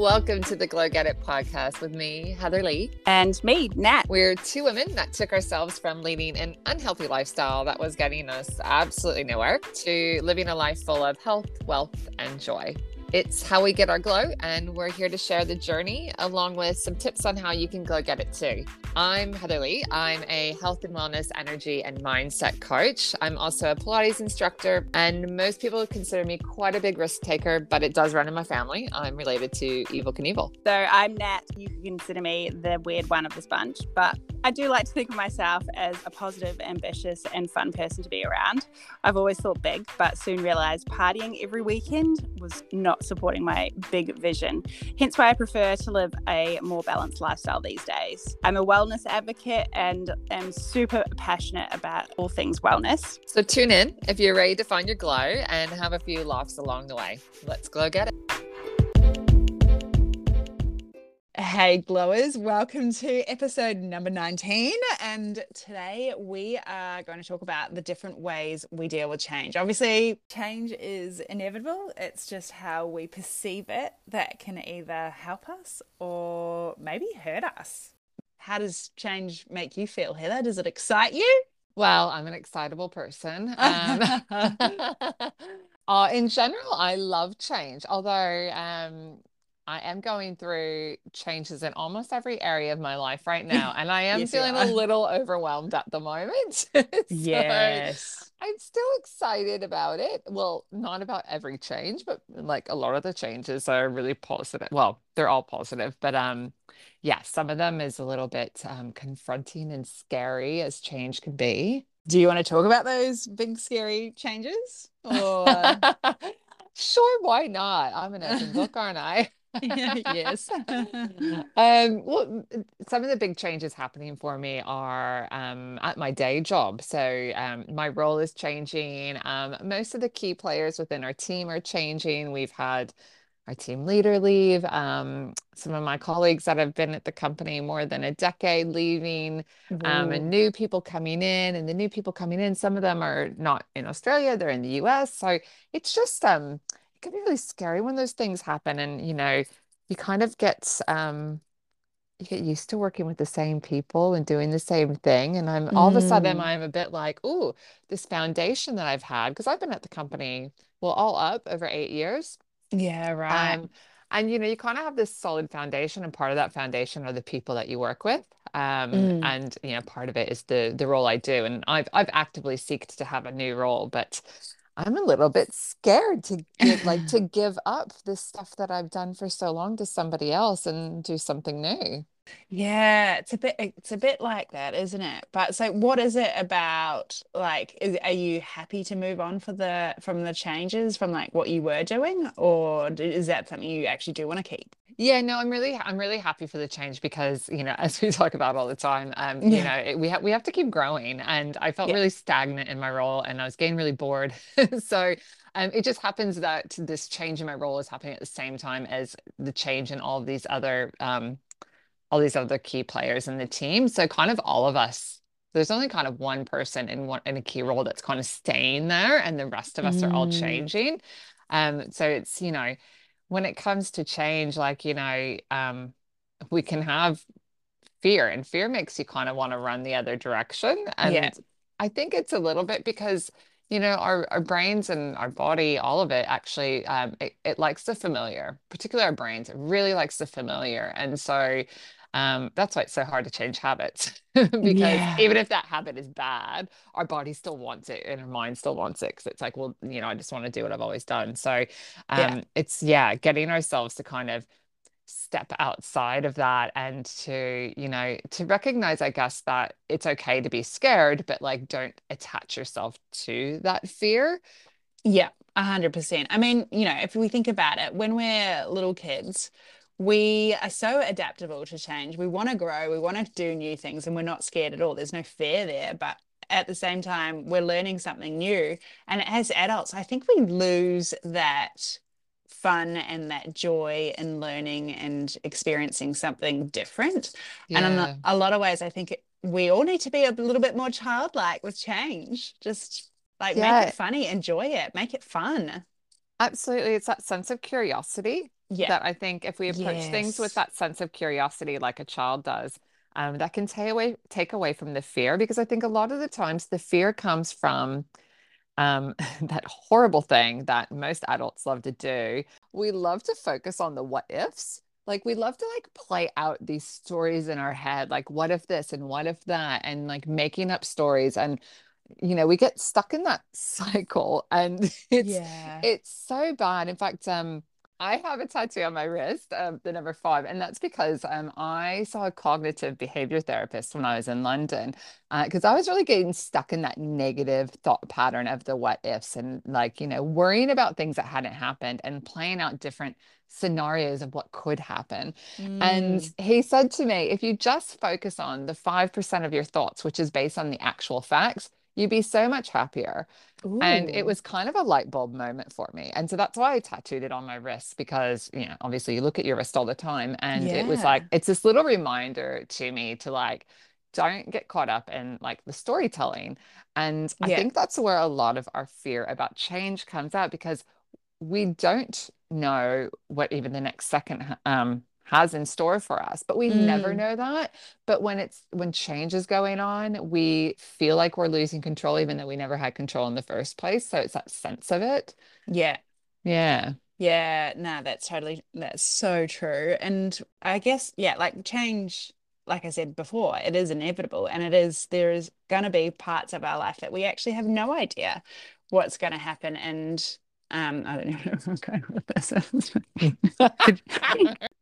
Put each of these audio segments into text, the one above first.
Welcome to the Glow Get It podcast with me, Heather Lee. And me, Nat. We're two women that took ourselves from leading an unhealthy lifestyle that was getting us absolutely nowhere to living a life full of health, wealth, and joy. It's how we get our glow, and we're here to share the journey along with some tips on how you can glow get it too. I'm Heather Lee. I'm a health and wellness, energy, and mindset coach. I'm also a Pilates instructor, and most people consider me quite a big risk taker, but it does run in my family. I'm related to Evel Knievel. So I'm Nat. You can consider me the weird one of this bunch, but I do like to think of myself as a positive, ambitious, and fun person to be around. I've always thought big, but soon realized partying every weekend was not supporting my big vision. Hence why I prefer to live a more balanced lifestyle these days. I'm a wellness advocate and am super passionate about all things wellness. So tune in if you're ready to find your glow and have a few laughs along the way. Let's glow get it. Hey, glowers, welcome to episode number 19. And today we are going to talk about the different ways we deal with change. Obviously, change is inevitable, it's just how we perceive it that can either help us or maybe hurt us. How does change make you feel, Heather? Does it excite you? Well, I'm an excitable person. Um, uh, in general, I love change, although um, I am going through changes in almost every area of my life right now, and I am yes, feeling a little overwhelmed at the moment. so yes. I'm still excited about it. Well, not about every change, but like a lot of the changes are really positive. Well, they're all positive, but um yeah, some of them is a little bit um confronting and scary as change can be. Do you want to talk about those big scary changes? Or sure, why not? I'm an open book, aren't I? yes. um, well, some of the big changes happening for me are um, at my day job. So um, my role is changing. Um, most of the key players within our team are changing. We've had our team leader leave. Um, some of my colleagues that have been at the company more than a decade leaving, um, and new people coming in. And the new people coming in, some of them are not in Australia; they're in the US. So it's just um, can be really scary when those things happen and you know you kind of get um you get used to working with the same people and doing the same thing and I'm all of a sudden Mm. I'm a bit like oh this foundation that I've had because I've been at the company well all up over eight years Yeah, right. um and you know you kind of have this solid foundation and part of that foundation are the people that you work with um Mm. and you know part of it is the the role I do and I've I've actively seeked to have a new role but I'm a little bit scared to get like to give up this stuff that I've done for so long to somebody else and do something new. Yeah, it's a bit it's a bit like that, isn't it? But so what is it about like is, are you happy to move on for the from the changes from like what you were doing or is that something you actually do want to keep? Yeah, no, I'm really I'm really happy for the change because, you know, as we talk about all the time, um, you know, it, we have we have to keep growing and I felt Yeah. really stagnant in my role and I was getting really bored. So, um, it just happens that this change in my role is happening at the same time as the change in all of these other um all these other key players in the team. So kind of all of us, there's only kind of one person in one in a key role that's kind of staying there, and the rest of us are all Mm. changing. Um, so it's, you know, when it comes to change, like, you know, um, we can have fear, and fear makes you kind of want to run the other direction. Yeah. And I think it's a little bit because, you know, our, our brains and our body, all of it actually, um, it, it likes the familiar, particularly our brains. It really likes the familiar. And so um, that's why it's so hard to change habits because Yeah. even if that habit is bad, our body still wants it and our mind still wants it because it's like, well, you know, I just want to do what I've always done. So Yeah. um, it's, yeah, getting ourselves to kind of step outside of that and to, you know, to recognize, I guess, that it's okay to be scared, but like don't attach yourself to that fear. Yeah, a hundred percent. I mean, you know, if we think about it, when we're little kids, we are so adaptable to change. We want to grow, we want to do new things, and we're not scared at all. There's no fear there, but at the same time, we're learning something new. And as adults, I think we lose that fun and that joy in learning and experiencing something different. And in a lot of ways, I think we all need to be a little bit more childlike with change. Just like make it funny, enjoy it, make it fun. absolutely. It's that sense of curiosity Yeah. that I think if we approach things with that sense of curiosity like a child does, um, that can take away take away from the fear because I think a lot of the times the fear comes from um, that horrible thing that most adults love to do. We love to focus on the what ifs. Like we love to like play out these stories in our head, like what if this and what if that, and like making up stories. And you know, we get stuck in that cycle and it's Yeah. it's so bad. In fact, um, I have a tattoo on my wrist, um, the number five, and that's because um, I saw a cognitive behavior therapist when I was in London, because I was really getting stuck in that negative thought pattern of the what ifs and like, you know, worrying about things that hadn't happened and playing out different scenarios of what could happen. And Mm. he said to me, if you just focus on the 5% of your thoughts, which is based on the actual facts, you'd be so much happier. And it was kind of a light bulb moment for me. And so that's why I tattooed it on my wrist because, you know, obviously you look at your wrist all the time. And it was like, it's this little reminder to me to like, don't get caught up in like the storytelling. And I think that's where a lot of our fear about change comes out because we don't know what even the next second um has in store for us but we never Mm. know that but when it's when change is going on we feel like we're losing control even though we never had control in the first place so it's that sense of it Yeah. yeah Yeah, no, that's totally that's so true. And I guess, yeah, like change, like I said before, it is inevitable and it is there is gonna be parts of our life that we actually have no idea what's gonna happen. And um, I don't know where I'm going with this.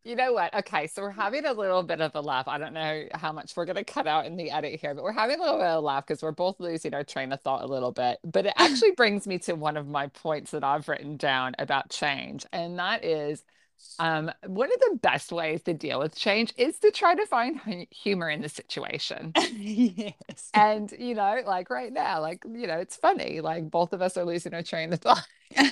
You know what? Okay, so we're having a little bit of a laugh. I don't know how much we're going to cut out in the edit here, but we're having a little bit of a laugh because we're both losing our train of thought a little bit. But it actually brings me to one of my points that I've written down about change, and that is um, one of the best ways to deal with change is to try to find humor in the situation. Yes. And, you know, like right now, like, you know, it's funny, like both of us are losing our train of thought.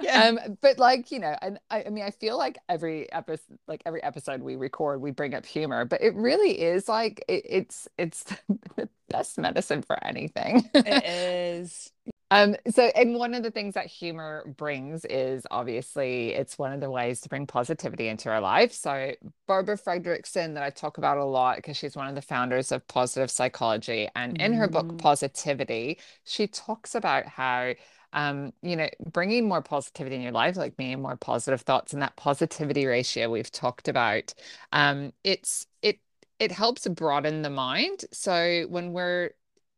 Yeah. Um, but like, you know, and I, I mean, I feel like every episode, like every episode we record, we bring up humor, but it really is like it, it's it's the best medicine for anything. It is. Um, so, and one of the things that humor brings is obviously it's one of the ways to bring positivity into our life. So, Barbara Fredrickson, that I talk about a lot because she's one of the founders of positive psychology, and in her book Mm. Positivity, she talks about how, um, you know, bringing more positivity in your life, like being more positive thoughts, and that positivity ratio we've talked about, um, it's it it helps broaden the mind. So when we're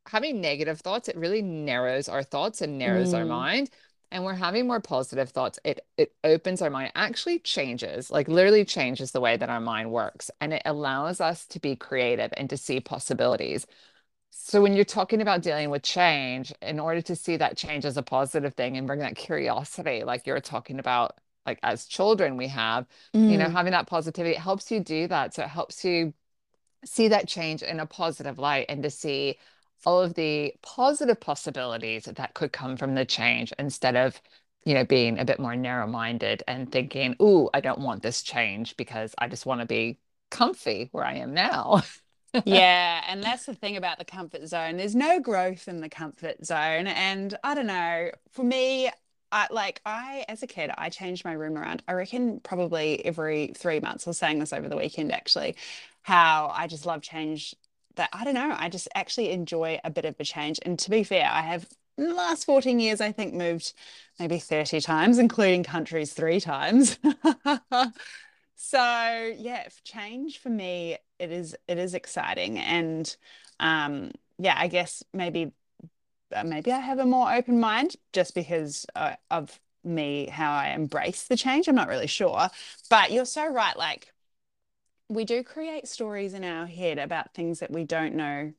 having negative thoughts, it really narrows our thoughts and narrows our Mm. mind. And we're having more positive thoughts. It it opens our mind, actually changes, like literally changes the way that our mind works. And it allows us to be creative and to see possibilities. So when you're talking about dealing with change, in order to see that change as a positive thing and bring that curiosity, like you're talking about, like as children we have, you know, Mm. having that positivity, it helps you do that. So it helps you see that change in a positive light and to see all of the positive possibilities that could come from the change instead of, you know, being a bit more narrow-minded and thinking, "Ooh, I don't want this change because I just want to be comfy where I am now." Yeah, and that's the thing about the comfort zone. There's no growth in the comfort zone. And I don't know, for me, I like I as a kid, I changed my room around. I reckon probably every three months. I was saying this over the weekend actually, how I just love change that I don't know, I just actually enjoy a bit of a change. And to be fair, I have in the last 14 years, I think moved maybe 30 times, including countries three times. So yeah, change for me, it is it is exciting, and um, yeah, I guess maybe uh, maybe I have a more open mind just because uh, of me how I embrace the change. I'm not really sure, but you're so right. Like we do create stories in our head about things that we don't know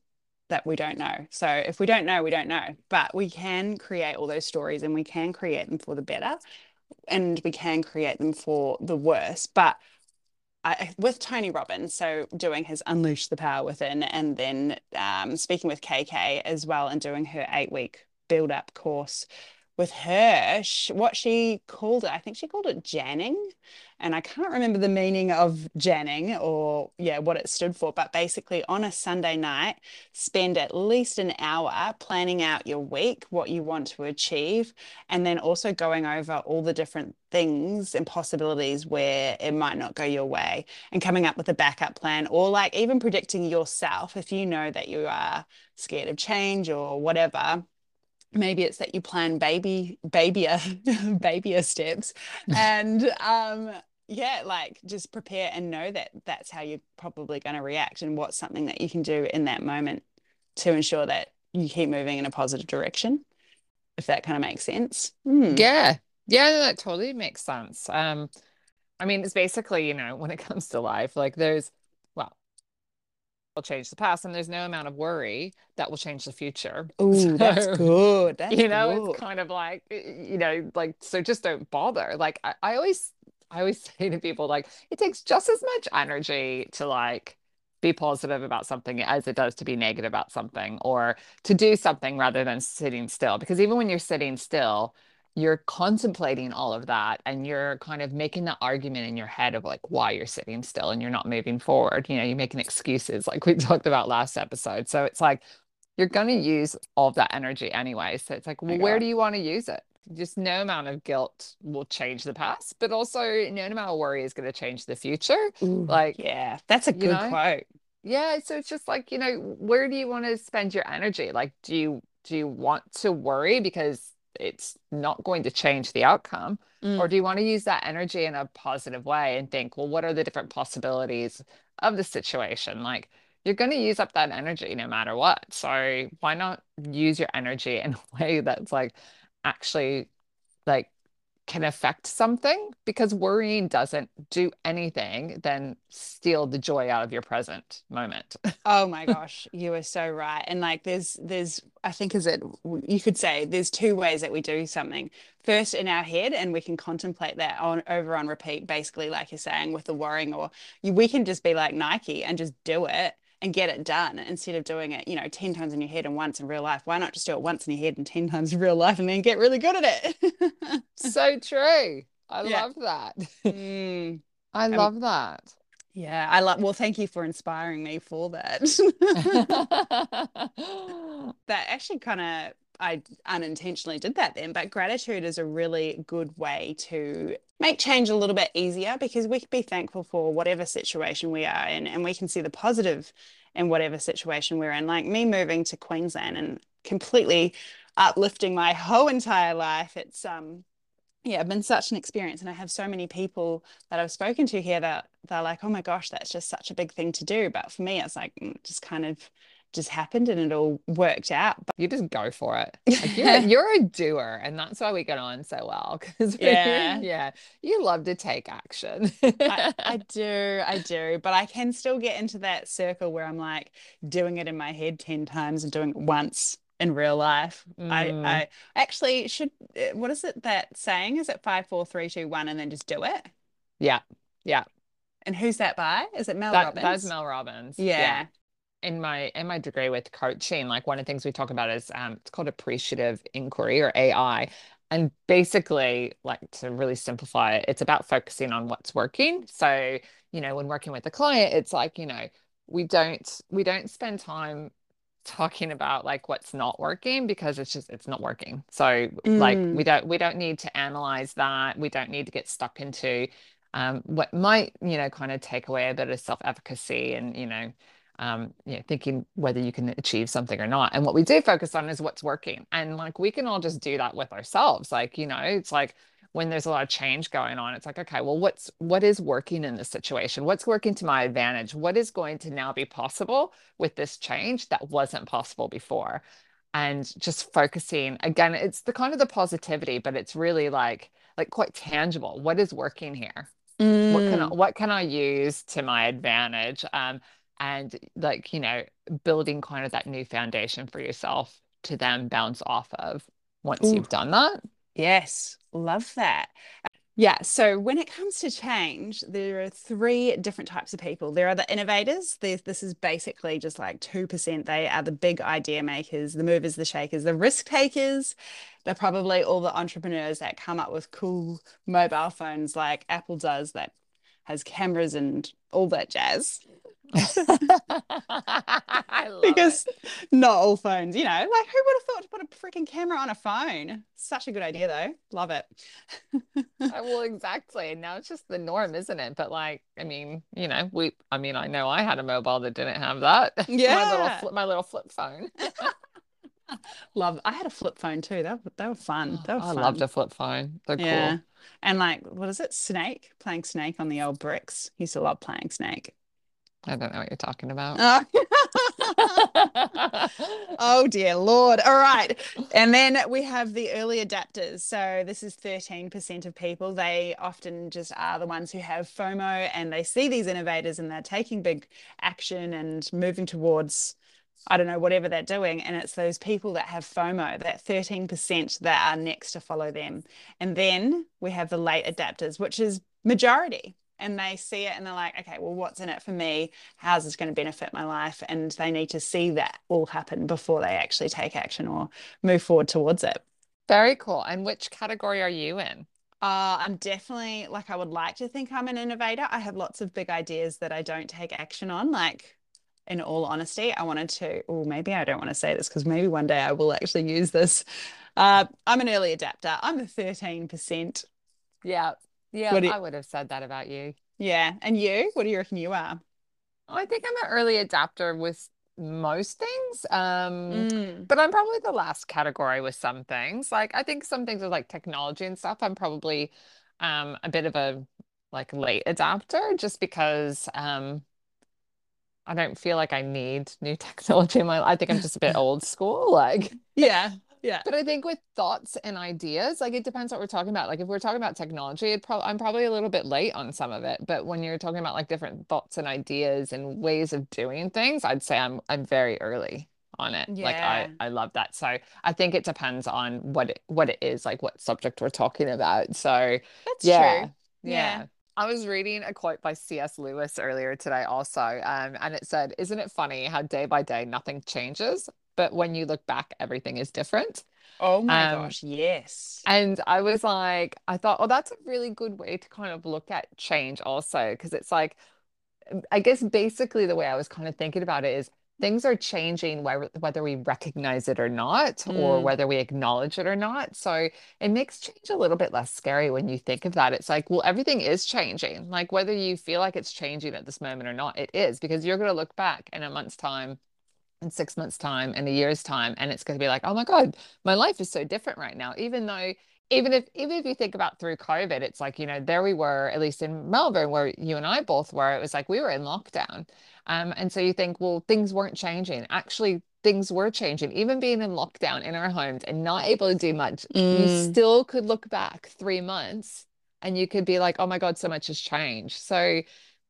that we don't know. So if we don't know, we don't know, but we can create all those stories and we can create them for the better and we can create them for the worse. But I, with Tony Robbins, so doing his Unleash the Power Within, and then um, speaking with KK as well, and doing her eight week build up course, with her, what she called it, I think she called it Janning. And I can't remember the meaning of Janning or, yeah, what it stood for. But basically, on a Sunday night, spend at least an hour planning out your week, what you want to achieve, and then also going over all the different things and possibilities where it might not go your way and coming up with a backup plan or like even predicting yourself if you know that you are scared of change or whatever maybe it's that you plan baby babyer babyer steps. And um yeah like just prepare and know that that's how you're probably going to react and what's something that you can do in that moment to ensure that you keep moving in a positive direction if that kind of makes sense. Mm. yeah. Yeah that totally makes sense. Um i mean it's basically you know when it comes to life like there's will change the past and there's no amount of worry that will change the future oh so, that's good that's you know good. it's kind of like you know like so just don't bother like I, I always i always say to people like it takes just as much energy to like be positive about something as it does to be negative about something or to do something rather than sitting still because even when you're sitting still you're contemplating all of that and you're kind of making the argument in your head of like why you're sitting still and you're not moving forward. You know, you're making excuses like we talked about last episode. So it's like you're going to use all of that energy anyway. So it's like, well, where do you want to use it? Just no amount of guilt will change the past, but also no amount of worry is going to change the future. Ooh, like, yeah, that's a good know? quote. Yeah. So it's just like, you know, where do you want to spend your energy? Like, do you, do you want to worry because it's not going to change the outcome. Mm. or do you want to use that energy in a positive way and think well what are the different possibilities of the situation? Like you're going to use up that energy no matter what. So why not use your energy in a way that's like actually like can affect something because worrying doesn't do anything than steal the joy out of your present moment. oh my gosh, you are so right. And like there's there's I think is it you could say there's two ways that we do something. First in our head and we can contemplate that on over on repeat basically like you're saying with the worrying or you, we can just be like Nike and just do it and get it done instead of doing it, you know, 10 times in your head and once in real life. Why not just do it once in your head and 10 times in real life and then get really good at it? so true. I yeah. love that. Mm. I um, love that. Yeah, I love. Well, thank you for inspiring me for that. that actually kind of I unintentionally did that then, but gratitude is a really good way to make change a little bit easier because we can be thankful for whatever situation we are in and we can see the positive in whatever situation we're in. Like me moving to Queensland and completely uplifting my whole entire life. It's um yeah, been such an experience. And I have so many people that I've spoken to here that they're like, oh my gosh, that's just such a big thing to do. But for me, it's like mm, just kind of just happened and it all worked out. But you just go for it. Like you're, you're a doer, and that's why we get on so well. Because yeah, yeah, you love to take action. I, I do, I do, but I can still get into that circle where I'm like doing it in my head ten times and doing it once in real life. Mm. I, I actually should. Eh, what is it that saying? Is it five, four, three, two, one, and then just do it? Yeah, yeah. And who's that by? Is it Mel that, Robbins? That's Mel Robbins. Yeah. yeah in my in my degree with coaching like one of the things we talk about is um, it's called appreciative inquiry or ai and basically like to really simplify it it's about focusing on what's working so you know when working with a client it's like you know we don't we don't spend time talking about like what's not working because it's just it's not working so mm. like we mm. don't we don't need to analyze that we don't need to get stuck into um, what might you know kind of take away a bit of self-efficacy and you know um, you know, thinking whether you can achieve something or not. And what we do focus on is what's working. And like we can all just do that with ourselves. Like, you know, it's like when there's a lot of change going on, it's like, okay, well, what's what is working in this situation? What's working to my advantage? What is going to now be possible with this change that wasn't possible before? And just focusing again, it's the kind of the positivity, but it's really like like quite tangible. What is working here? Mm. What can I, mm. what can I use to my advantage? Um, and like you know building kind of that new foundation for yourself to then bounce off of once Ooh. you've done that yes love that Yeah, so when it comes to change, there are three different types of people. There are the innovators. There's, this is basically just like 2%. They are the big idea makers, the movers, the shakers, the risk takers. They're probably all the entrepreneurs that come up with cool mobile phones like Apple does that has cameras and all that jazz. because it. not all phones, you know, like who would have thought to put a freaking camera on a phone? Such a good idea, though. Love it. well, exactly. Now it's just the norm, isn't it? But like, I mean, you know, we. I mean, I know I had a mobile that didn't have that. Yeah, my little flip, my little flip phone. Love. I had a flip phone too. That they were fun. Oh, they were I fun. loved a flip phone. They're yeah. cool. And like, what is it? Snake. Playing Snake on the old bricks. Used to love playing Snake. I don't know what you're talking about. Oh. oh dear Lord. All right. And then we have the early adapters. So this is 13% of people. They often just are the ones who have FOMO and they see these innovators and they're taking big action and moving towards I don't know, whatever they're doing. And it's those people that have FOMO, that 13% that are next to follow them. And then we have the late adapters, which is majority and they see it and they're like, okay, well, what's in it for me? How's this going to benefit my life? And they need to see that all happen before they actually take action or move forward towards it. Very cool. And which category are you in? Uh, I'm definitely like, I would like to think I'm an innovator. I have lots of big ideas that I don't take action on. Like, in all honesty, I wanted to, or maybe I don't want to say this because maybe one day I will actually use this. Uh, I'm an early adapter. I'm a 13%. Yeah. Yeah, What do you- I would have said that about you. Yeah. And you? What do you reckon you are? I think I'm an early adapter with most things. Um, Mm. but I'm probably the last category with some things. Like I think some things with like technology and stuff, I'm probably um a bit of a like late adapter just because um I don't feel like I need new technology in my life. I think I'm just a bit old school. Like Yeah. Yeah. But I think with thoughts and ideas, like it depends what we're talking about. Like if we're talking about technology, it probably I'm probably a little bit late on some of it. But when you're talking about like different thoughts and ideas and ways of doing things, I'd say I'm I'm very early on it. yeah. Like I I love that. So I think it depends on what it what it is, like what subject we're talking about. So That's yeah. true. Yeah. Yeah. I was reading a quote by C.S. Lewis earlier today also, um, and it said, "Isn't it funny how day by day nothing changes, but when you look back, everything is different?" Oh my Um, gosh, yes. and I was like, I thought, oh, that's a really good way to kind of look at change also, because it's like, I guess basically the way I was kind of thinking about it is things are changing whether whether we recognize it or not, or Mm. whether we acknowledge it or not. So it makes change a little bit less scary when you think of that. It's like, well, everything is changing. Like whether you feel like it's changing at this moment or not, it is, because you're going to look back in a month's time in six months' time, in a year's time, and it's going to be like, oh my God, my life is so different right now. Even though, even if even if you think about through COVID, it's like, you know, there we were, at least in Melbourne, where you and I both were, it was like we were in lockdown. Um, and so you think, well, things weren't changing. Actually, things were changing. Even being in lockdown in our homes and not able to do much, you Mm. still could look back three months and you could be like, oh my God, so much has changed. So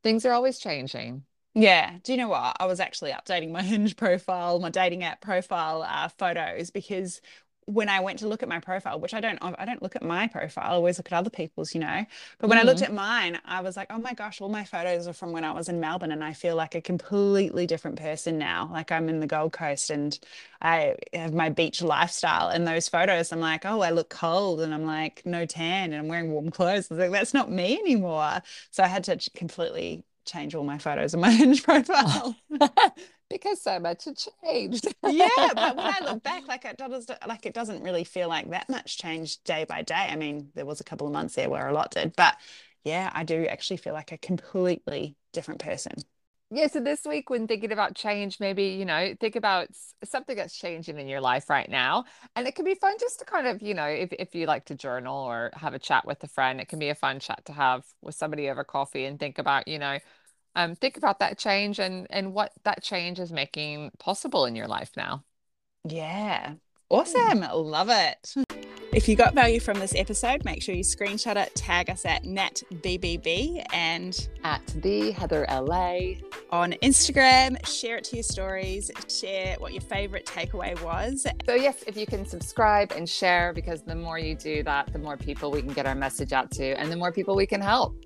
things are always changing. Yeah. Do you know what? I was actually updating my Hinge profile, my dating app profile uh, photos because when I went to look at my profile, which I don't, I don't look at my profile, I always look at other people's, you know. But when I looked Mm. at mine, I was like, oh my gosh, all my photos are from when I was in Melbourne, and I feel like a completely different person now. Like I'm in the Gold Coast and I have my beach lifestyle. And those photos, I'm like, oh, I look cold, and I'm like no tan, and I'm wearing warm clothes. I was like, that's not me anymore. So I had to completely change all my photos in my Hinge profile. Because so much had changed. Yeah, but when I look back, like it does, like it doesn't really feel like that much changed day by day. I mean, there was a couple of months there where a lot did, but yeah, I do actually feel like a completely different person. Yeah, so this week, when thinking about change, maybe, you know, think about something that's changing in your life right now. And it can be fun just to kind of, you know, if, if you like to journal or have a chat with a friend, it can be a fun chat to have with somebody over coffee and think about, you know, um, think about that change and and what that change is making possible in your life now. Yeah. Awesome. Love it. If you got value from this episode, make sure you screenshot it, tag us at NatBBB and at the Heather LA on Instagram. Share it to your stories, share what your favorite takeaway was. So, yes, if you can subscribe and share, because the more you do that, the more people we can get our message out to, and the more people we can help.